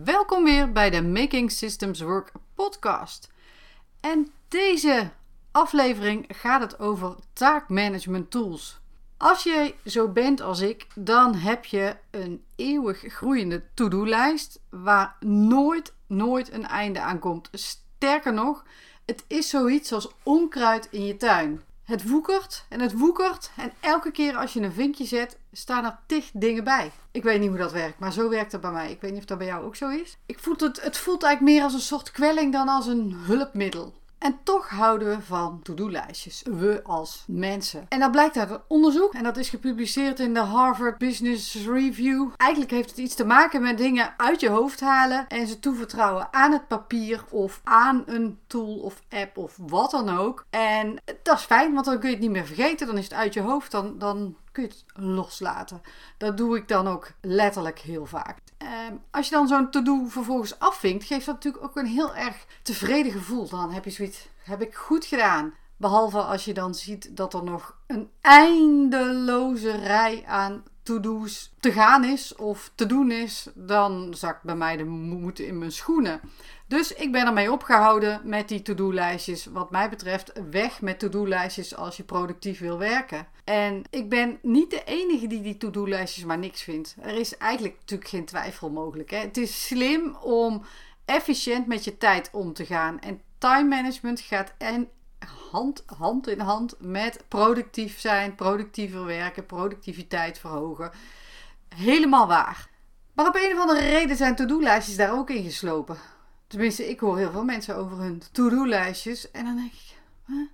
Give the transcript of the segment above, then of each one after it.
Welkom weer bij de Making Systems Work podcast. En deze aflevering gaat het over taakmanagement tools. Als je zo bent als ik, dan heb je een eeuwig groeiende to-do-lijst waar nooit, nooit een einde aan komt. Sterker nog, het is zoiets als onkruid in je tuin. Het woekert en het woekert en elke keer als je een vinkje zet, staan er tig dingen bij. Ik weet niet hoe dat werkt, maar zo werkt het bij mij. Ik weet niet of dat bij jou ook zo is. Ik voel het, het voelt eigenlijk meer als een soort kwelling dan als een hulpmiddel. En toch houden we van to-do-lijstjes. We als mensen. En dat blijkt uit een onderzoek. En dat is gepubliceerd in de Harvard Business Review. Eigenlijk heeft het iets te maken met dingen uit je hoofd halen. En ze toevertrouwen aan het papier. Of aan een tool of app of wat dan ook. En dat is fijn, want dan kun je het niet meer vergeten. Dan is het uit je hoofd. Dan, dan kun je het loslaten. Dat doe ik dan ook letterlijk heel vaak. Um, als je dan zo'n to-do vervolgens afvinkt, geeft dat natuurlijk ook een heel erg tevreden gevoel. Dan heb je zoiets, heb ik goed gedaan. Behalve als je dan ziet dat er nog een eindeloze rij aan to-do's te gaan is of te doen is, dan zakt bij mij de moed in mijn schoenen. Dus ik ben ermee opgehouden met die to-do-lijstjes. Wat mij betreft, weg met to-do-lijstjes als je productief wil werken. En ik ben niet de enige die die to-do-lijstjes maar niks vindt. Er is eigenlijk natuurlijk geen twijfel mogelijk. Hè? Het is slim om efficiënt met je tijd om te gaan. En time management gaat en hand, hand in hand met productief zijn, productiever werken, productiviteit verhogen. Helemaal waar. Maar op een of andere reden zijn to-do-lijstjes daar ook in geslopen. Tenminste, ik hoor heel veel mensen over hun to-do-lijstjes. En dan denk ik, huh?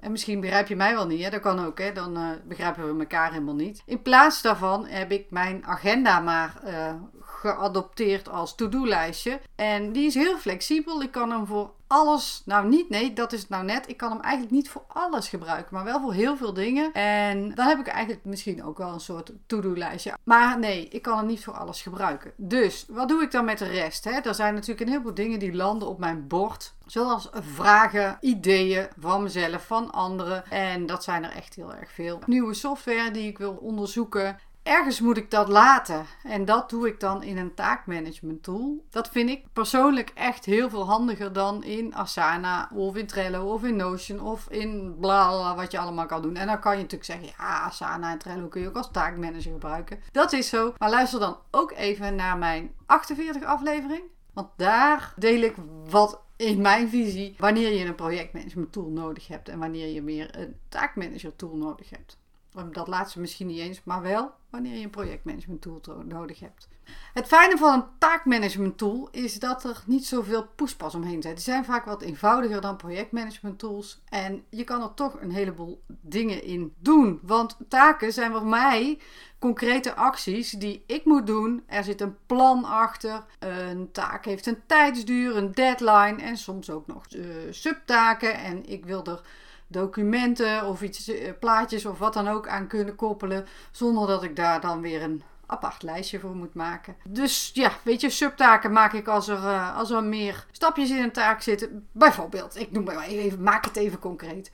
En misschien begrijp je mij wel niet, hè? dat kan ook, hè? dan uh, begrijpen we elkaar helemaal niet. In plaats daarvan heb ik mijn agenda maar uh, geadopteerd als to-do-lijstje. En die is heel flexibel. Ik kan hem voor alles, nou niet, nee, dat is het nou net. Ik kan hem eigenlijk niet voor alles gebruiken, maar wel voor heel veel dingen. En dan heb ik eigenlijk misschien ook wel een soort to-do-lijstje. Maar nee, ik kan hem niet voor alles gebruiken. Dus wat doe ik dan met de rest? Hè? Er zijn natuurlijk een heleboel dingen die landen op mijn bord. Zoals vragen, ideeën van mezelf, van anderen. En dat zijn er echt heel erg veel. Nieuwe software die ik wil onderzoeken ergens moet ik dat laten. En dat doe ik dan in een taakmanagement tool. Dat vind ik persoonlijk echt heel veel handiger dan in Asana of in Trello of in Notion of in bla bla wat je allemaal kan doen. En dan kan je natuurlijk zeggen, ja, Asana en Trello kun je ook als taakmanager gebruiken. Dat is zo. Maar luister dan ook even naar mijn 48 aflevering. Want daar deel ik wat in mijn visie wanneer je een projectmanagement tool nodig hebt en wanneer je meer een taakmanager tool nodig hebt. Dat laatste misschien niet eens, maar wel wanneer je een projectmanagement tool nodig hebt. Het fijne van een taakmanagement tool is dat er niet zoveel poespas omheen zijn. Die zijn vaak wat eenvoudiger dan projectmanagement tools. En je kan er toch een heleboel dingen in doen. Want taken zijn voor mij concrete acties die ik moet doen. Er zit een plan achter. Een taak heeft een tijdsduur, een deadline en soms ook nog uh, subtaken. En ik wil er documenten of iets, eh, plaatjes of wat dan ook aan kunnen koppelen. Zonder dat ik daar dan weer een apart lijstje voor moet maken. Dus ja, weet je, subtaken maak ik als er, uh, als er meer stapjes in een taak zitten. Bijvoorbeeld, ik noem maar even, maak het even concreet.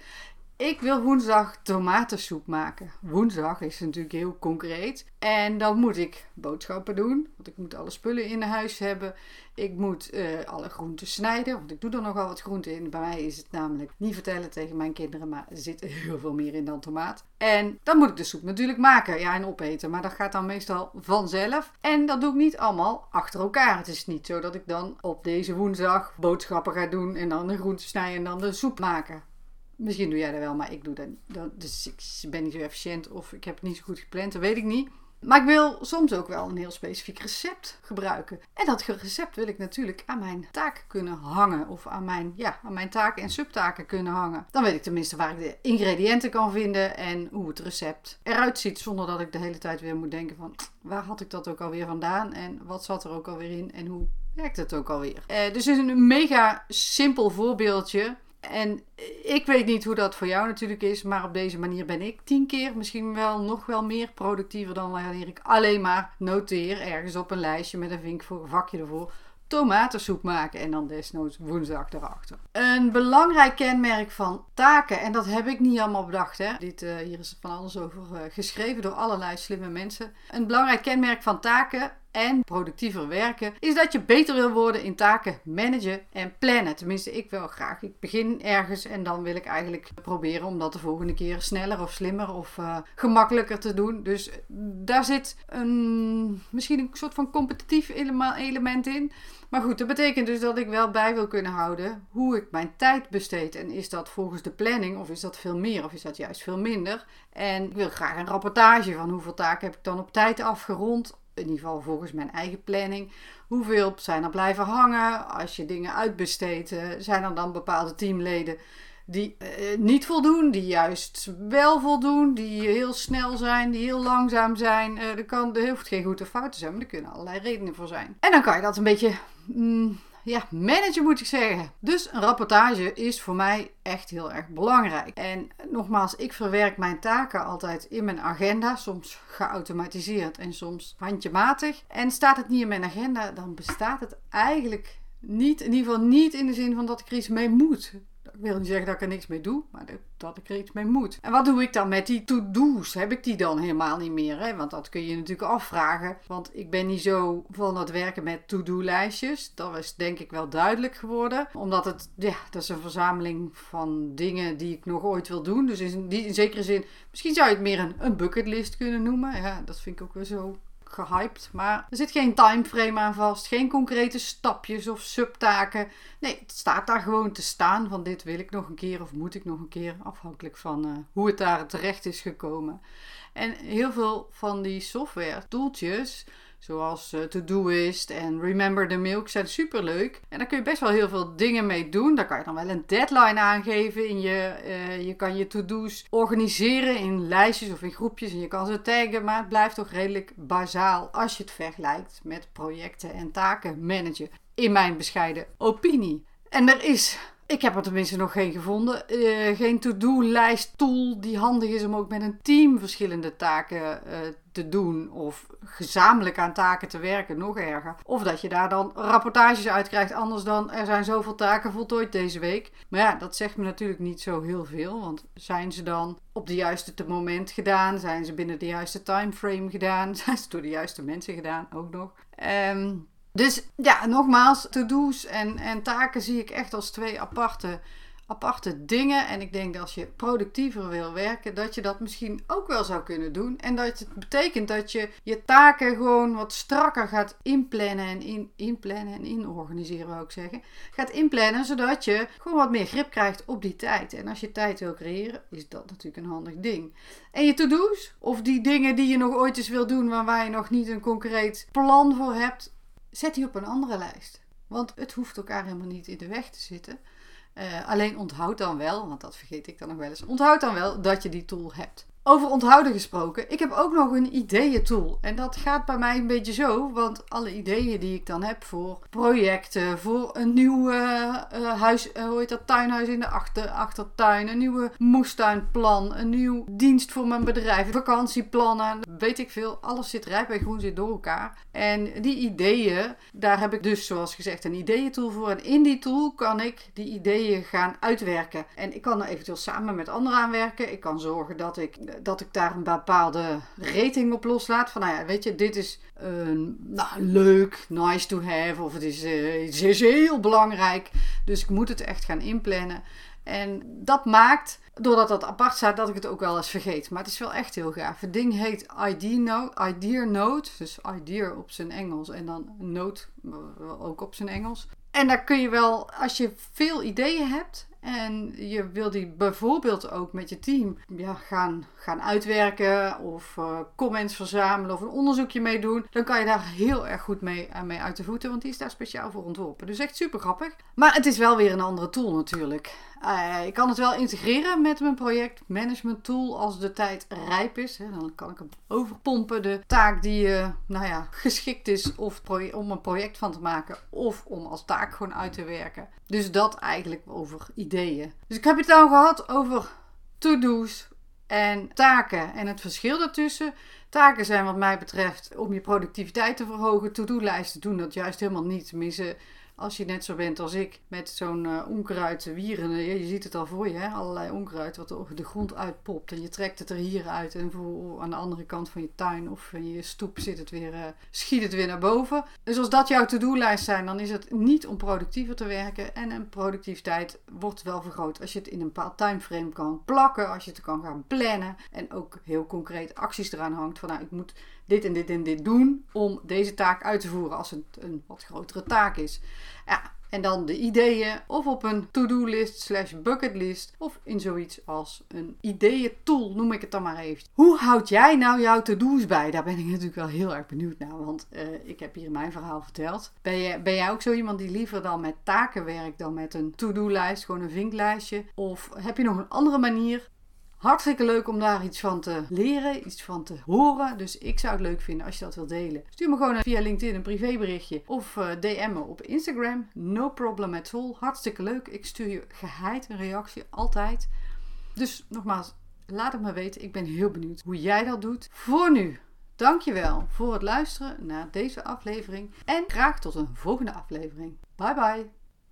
Ik wil woensdag tomatensoep maken. Woensdag is natuurlijk heel concreet. En dan moet ik boodschappen doen. Want ik moet alle spullen in huis hebben. Ik moet uh, alle groenten snijden. Want ik doe er nogal wat groenten in. Bij mij is het namelijk niet vertellen tegen mijn kinderen. Maar er zit heel veel meer in dan tomaat. En dan moet ik de soep natuurlijk maken. Ja, en opeten. Maar dat gaat dan meestal vanzelf. En dat doe ik niet allemaal achter elkaar. Het is niet zo dat ik dan op deze woensdag boodschappen ga doen. En dan de groenten snijden en dan de soep maken. Misschien doe jij dat wel, maar ik doe dat, Dus ik ben niet zo efficiënt of ik heb het niet zo goed gepland, dat weet ik niet. Maar ik wil soms ook wel een heel specifiek recept gebruiken. En dat recept wil ik natuurlijk aan mijn taak kunnen hangen. Of aan mijn, ja, aan mijn taken en subtaken kunnen hangen. Dan weet ik tenminste waar ik de ingrediënten kan vinden en hoe het recept eruit ziet. Zonder dat ik de hele tijd weer moet denken van waar had ik dat ook alweer vandaan? En wat zat er ook alweer in? En hoe werkt het ook alweer? Eh, dus het is een mega simpel voorbeeldje. En ik weet niet hoe dat voor jou natuurlijk is, maar op deze manier ben ik tien keer, misschien wel nog wel meer productiever dan wanneer ik alleen maar noteer ergens op een lijstje met een vink voor vakje ervoor. Tomatensoep maken en dan desnoods woensdag erachter. Een belangrijk kenmerk van taken, en dat heb ik niet allemaal bedacht, hè. Dit, uh, hier is van alles over uh, geschreven door allerlei slimme mensen. Een belangrijk kenmerk van taken en productiever werken, is dat je beter wil worden in taken managen en plannen. Tenminste, ik wil graag. Ik begin ergens en dan wil ik eigenlijk proberen om dat de volgende keer sneller of slimmer of uh, gemakkelijker te doen. Dus daar zit een, misschien een soort van competitief element in. Maar goed, dat betekent dus dat ik wel bij wil kunnen houden hoe ik mijn tijd besteed. En is dat volgens de planning of is dat veel meer of is dat juist veel minder? En ik wil graag een rapportage van hoeveel taken heb ik dan op tijd afgerond. In ieder geval volgens mijn eigen planning. Hoeveel zijn er blijven hangen? Als je dingen uitbesteedt, eh, zijn er dan bepaalde teamleden die uh, niet voldoen, die juist wel voldoen, die heel snel zijn, die heel langzaam zijn. Uh, er, kan, er hoeft geen goede fouten zijn, maar er kunnen allerlei redenen voor zijn. En dan kan je dat een beetje mm, ja, managen, moet ik zeggen. Dus een rapportage is voor mij echt heel erg belangrijk. En nogmaals, ik verwerk mijn taken altijd in mijn agenda, soms geautomatiseerd en soms handjematig. En staat het niet in mijn agenda, dan bestaat het eigenlijk niet, in ieder geval niet in de zin van dat ik er iets mee moet. Wil niet zeggen dat ik er niks mee doe, maar dat ik er iets mee moet. En wat doe ik dan met die to-do's? Heb ik die dan helemaal niet meer? Hè? Want dat kun je natuurlijk afvragen. Want ik ben niet zo van het werken met to-do-lijstjes. Dat is denk ik wel duidelijk geworden. Omdat het, ja, dat is een verzameling van dingen die ik nog ooit wil doen. Dus in, die, in zekere zin, misschien zou je het meer een, een bucketlist kunnen noemen. Ja, dat vind ik ook weer zo gehyped. Maar er zit geen timeframe aan vast. Geen concrete stapjes of subtaken. Nee, het staat daar gewoon te staan van dit wil ik nog een keer of moet ik nog een keer. Afhankelijk van uh, hoe het daar terecht is gekomen. En heel veel van die software toeltjes Zoals uh, Todoist en Remember the Milk zijn super leuk. En daar kun je best wel heel veel dingen mee doen. Daar kan je dan wel een deadline aangeven. In je, uh, je kan je to-do's organiseren in lijstjes of in groepjes. En je kan ze taggen. Maar het blijft toch redelijk bazaal als je het vergelijkt met projecten en taken managen. In mijn bescheiden opinie. En er is ik heb er tenminste nog geen gevonden. Uh, geen to-do-lijst tool die handig is om ook met een team verschillende taken uh, te doen. Of gezamenlijk aan taken te werken, nog erger. Of dat je daar dan rapportages uit krijgt. Anders dan er zijn zoveel taken voltooid deze week. Maar ja, dat zegt me natuurlijk niet zo heel veel. Want zijn ze dan op de juiste moment gedaan? Zijn ze binnen de juiste timeframe gedaan? Zijn ze door de juiste mensen gedaan? Ook nog. Um, dus ja, nogmaals, to-do's en, en taken zie ik echt als twee aparte, aparte dingen. En ik denk dat als je productiever wil werken, dat je dat misschien ook wel zou kunnen doen. En dat het betekent dat je je taken gewoon wat strakker gaat inplannen en in, inplannen en inorganiseren, wou ik zeggen. Gaat inplannen, zodat je gewoon wat meer grip krijgt op die tijd. En als je tijd wil creëren, is dat natuurlijk een handig ding. En je to-do's, of die dingen die je nog ooit eens wil doen, waar je nog niet een concreet plan voor hebt, zet die op een andere lijst. Want het hoeft elkaar helemaal niet in de weg te zitten. Uh, alleen onthoud dan wel, want dat vergeet ik dan nog wel eens. Onthoud dan wel dat je die tool hebt. Over onthouden gesproken, ik heb ook nog een ideeëntool. En dat gaat bij mij een beetje zo, want alle ideeën die ik dan heb voor projecten, voor een nieuw uh, huis, uh, hoe heet dat, tuinhuis in de achter, achtertuin, een nieuwe moestuinplan, een nieuw dienst voor mijn bedrijf, vakantieplannen, weet ik veel. Alles zit rijp en groen zit door elkaar. En die ideeën, daar heb ik dus zoals gezegd een ideeëntool voor. En in die tool kan ik die ideeën gaan uitwerken. En ik kan er eventueel samen met anderen aan werken. Ik kan zorgen dat ik dat ik daar een bepaalde rating op loslaat. Van nou ja, weet je, dit is nou, leuk, nice to have. Of het is, het is heel belangrijk. Dus ik moet het echt gaan inplannen. En dat maakt, doordat dat apart staat, dat ik het ook wel eens vergeet. Maar het is wel echt heel gaaf. Het ding heet ID Idea Note. Dus Idea op zijn Engels en dan Note ook op zijn Engels. En daar kun je wel, als je veel ideeën hebt en je wil die bijvoorbeeld ook met je team ja, gaan, gaan uitwerken of uh, comments verzamelen of een onderzoekje mee doen. Dan kan je daar heel erg goed mee, uh, mee uit de voeten, want die is daar speciaal voor ontworpen. Dus echt super grappig. Maar het is wel weer een andere tool natuurlijk. Uh, ik kan het wel integreren met mijn projectmanagement tool als de tijd rijp is. Hè, dan kan ik hem overpompen. De taak die nou ja, geschikt is of om een project van te maken of om als taak gewoon uit te werken. Dus dat eigenlijk over ideeën. Dus ik heb het nou gehad over to-do's en taken en het verschil daartussen. Taken zijn wat mij betreft om je productiviteit te verhogen. To-do-lijsten doen dat juist helemaal niet. Tenminste, als je net zo bent als ik, met zo'n uh, onkruid wieren. Je, je ziet het al voor je, hè? allerlei onkruid wat de grond uitpopt. En je trekt het er hier uit en voor, aan de andere kant van je tuin of je stoep zit het weer, uh, schiet het weer naar boven. Dus als dat jouw to-do-lijst zijn, dan is het niet om productiever te werken. En een productiviteit wordt wel vergroot als je het in een bepaald timeframe kan plakken. Als je het kan gaan plannen. En ook heel concreet acties eraan hangt. Van nou, ik moet dit en dit en dit doen om deze taak uit te voeren als het een wat grotere taak is. Ja, en dan de ideeën of op een to-do-list slash bucketlist of in zoiets als een ideeën-tool, noem ik het dan maar even. Hoe houd jij nou jouw to-do's bij? Daar ben ik natuurlijk wel heel erg benieuwd naar, want uh, ik heb hier mijn verhaal verteld. Ben, ben jij ook zo iemand die liever dan met taken werkt dan met een to-do-lijst, gewoon een vinklijstje? Of heb je nog een andere manier Hartstikke leuk om daar iets van te leren, iets van te horen. Dus ik zou het leuk vinden als je dat wilt delen. Stuur me gewoon via LinkedIn een privéberichtje of uh, DM me op Instagram. No problem at all. Hartstikke leuk. Ik stuur je geheid een reactie, altijd. Dus nogmaals, laat het me weten. Ik ben heel benieuwd hoe jij dat doet. Voor nu, dankjewel voor het luisteren naar deze aflevering. En graag tot een volgende aflevering. Bye bye.